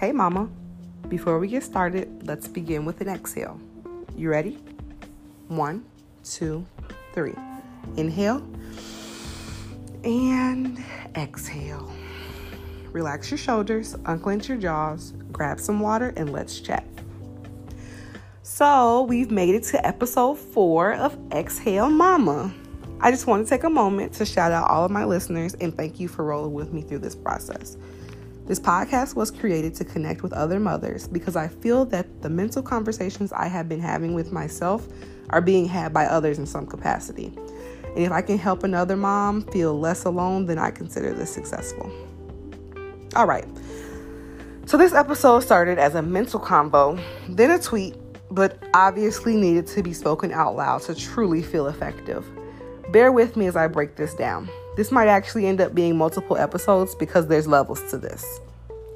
Hey, Mama. Before we get started, let's begin with an exhale. You ready? One, two, three. Inhale and exhale. Relax your shoulders, unclench your jaws, grab some water, and let's chat. So, we've made it to episode four of Exhale Mama. I just want to take a moment to shout out all of my listeners and thank you for rolling with me through this process. This podcast was created to connect with other mothers because I feel that the mental conversations I have been having with myself are being had by others in some capacity. And if I can help another mom feel less alone, then I consider this successful. All right. So this episode started as a mental convo, then a tweet, but obviously needed to be spoken out loud to truly feel effective. Bear with me as I break this down. This might actually end up being multiple episodes because there's levels to this.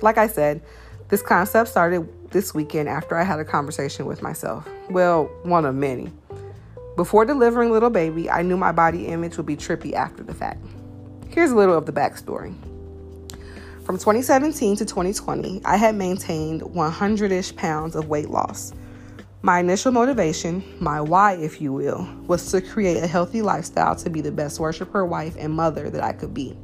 Like I said, this concept started this weekend after I had a conversation with myself. Well, one of many. Before delivering little baby, I knew my body image would be trippy after the fact. Here's a little of the backstory. From 2017 to 2020, I had maintained 100 ish pounds of weight loss. My initial motivation, my why, if you will, was to create a healthy lifestyle to be the best worshiper, wife, and mother that I could be.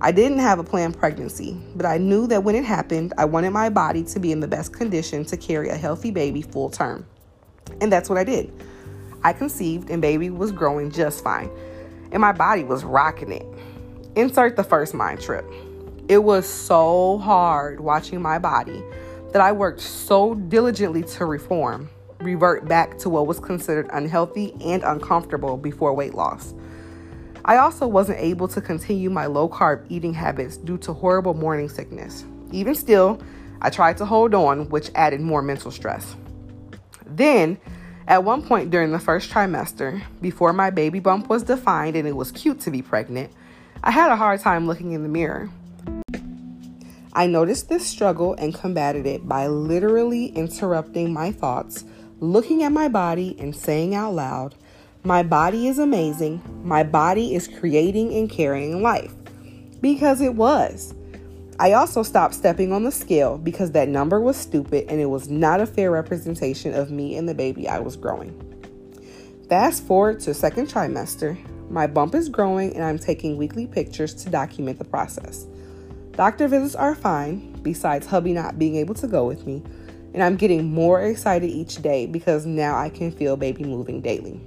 I didn't have a planned pregnancy, but I knew that when it happened, I wanted my body to be in the best condition to carry a healthy baby full term. And that's what I did. I conceived, and baby was growing just fine, and my body was rocking it. Insert the first mind trip. It was so hard watching my body that I worked so diligently to reform, revert back to what was considered unhealthy and uncomfortable before weight loss. I also wasn't able to continue my low carb eating habits due to horrible morning sickness. Even still, I tried to hold on, which added more mental stress. Then, at one point during the first trimester, before my baby bump was defined and it was cute to be pregnant, I had a hard time looking in the mirror. I noticed this struggle and combated it by literally interrupting my thoughts, looking at my body, and saying out loud, My body is amazing. My body is creating and carrying life. Because it was. I also stopped stepping on the scale because that number was stupid and it was not a fair representation of me and the baby I was growing. Fast forward to second trimester, my bump is growing and I'm taking weekly pictures to document the process. Doctor visits are fine, besides hubby not being able to go with me, and I'm getting more excited each day because now I can feel baby moving daily.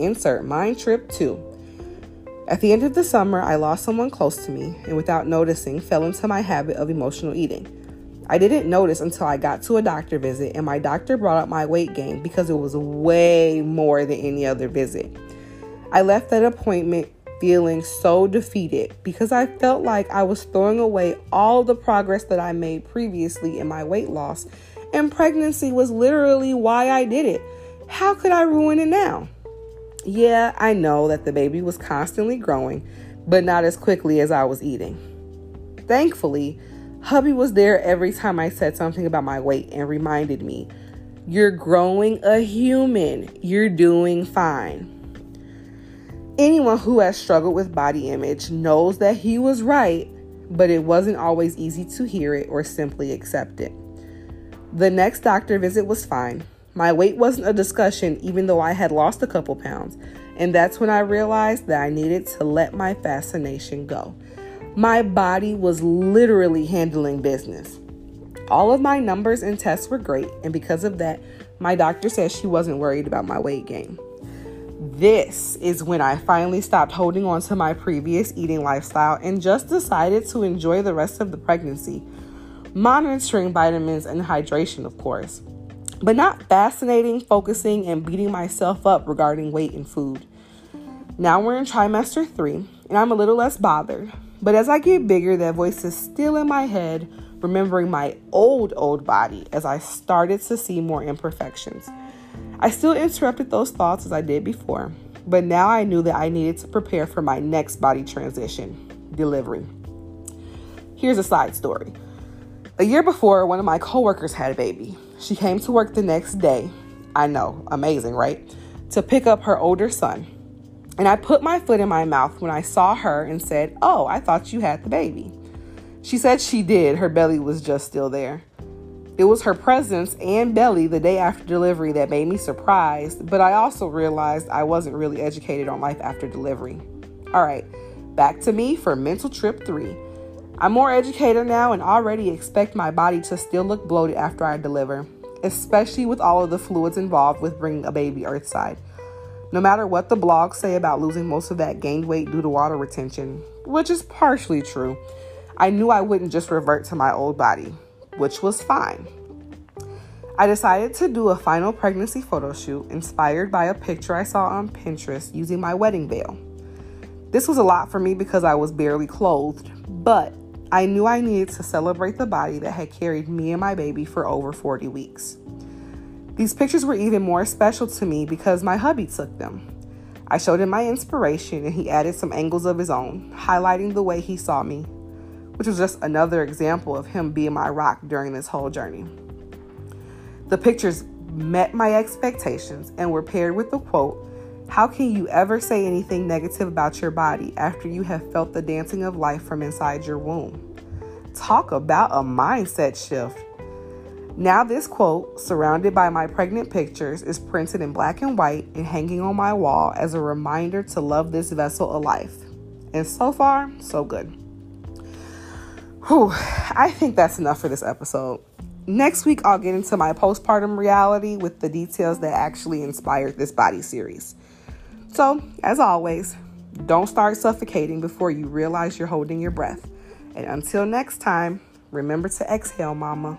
Insert mind trip 2. At the end of the summer, I lost someone close to me and without noticing fell into my habit of emotional eating. I didn't notice until I got to a doctor visit and my doctor brought up my weight gain because it was way more than any other visit. I left that appointment feeling so defeated because I felt like I was throwing away all the progress that I made previously in my weight loss, and pregnancy was literally why I did it. How could I ruin it now? Yeah, I know that the baby was constantly growing, but not as quickly as I was eating. Thankfully, hubby was there every time I said something about my weight and reminded me, You're growing a human, you're doing fine. Anyone who has struggled with body image knows that he was right, but it wasn't always easy to hear it or simply accept it. The next doctor visit was fine. My weight wasn't a discussion, even though I had lost a couple pounds, and that's when I realized that I needed to let my fascination go. My body was literally handling business. All of my numbers and tests were great, and because of that, my doctor said she wasn't worried about my weight gain. This is when I finally stopped holding on to my previous eating lifestyle and just decided to enjoy the rest of the pregnancy. Monitoring vitamins and hydration, of course, but not fascinating, focusing, and beating myself up regarding weight and food. Now we're in trimester three, and I'm a little less bothered. But as I get bigger, that voice is still in my head, remembering my old, old body as I started to see more imperfections. I still interrupted those thoughts as I did before, but now I knew that I needed to prepare for my next body transition delivery. Here's a side story. A year before, one of my coworkers had a baby. She came to work the next day. I know, amazing, right? To pick up her older son. And I put my foot in my mouth when I saw her and said, Oh, I thought you had the baby. She said she did, her belly was just still there. It was her presence and belly the day after delivery that made me surprised, but I also realized I wasn't really educated on life after delivery. All right, back to me for mental trip three. I'm more educated now and already expect my body to still look bloated after I deliver, especially with all of the fluids involved with bringing a baby earthside. No matter what the blogs say about losing most of that gained weight due to water retention, which is partially true, I knew I wouldn't just revert to my old body which was fine. I decided to do a final pregnancy photo shoot inspired by a picture I saw on Pinterest using my wedding veil. This was a lot for me because I was barely clothed, but I knew I needed to celebrate the body that had carried me and my baby for over 40 weeks. These pictures were even more special to me because my hubby took them. I showed him my inspiration and he added some angles of his own, highlighting the way he saw me which was just another example of him being my rock during this whole journey. The pictures met my expectations and were paired with the quote How can you ever say anything negative about your body after you have felt the dancing of life from inside your womb? Talk about a mindset shift. Now, this quote, surrounded by my pregnant pictures, is printed in black and white and hanging on my wall as a reminder to love this vessel of life. And so far, so good. Whew, I think that's enough for this episode. Next week, I'll get into my postpartum reality with the details that actually inspired this body series. So, as always, don't start suffocating before you realize you're holding your breath. And until next time, remember to exhale, mama.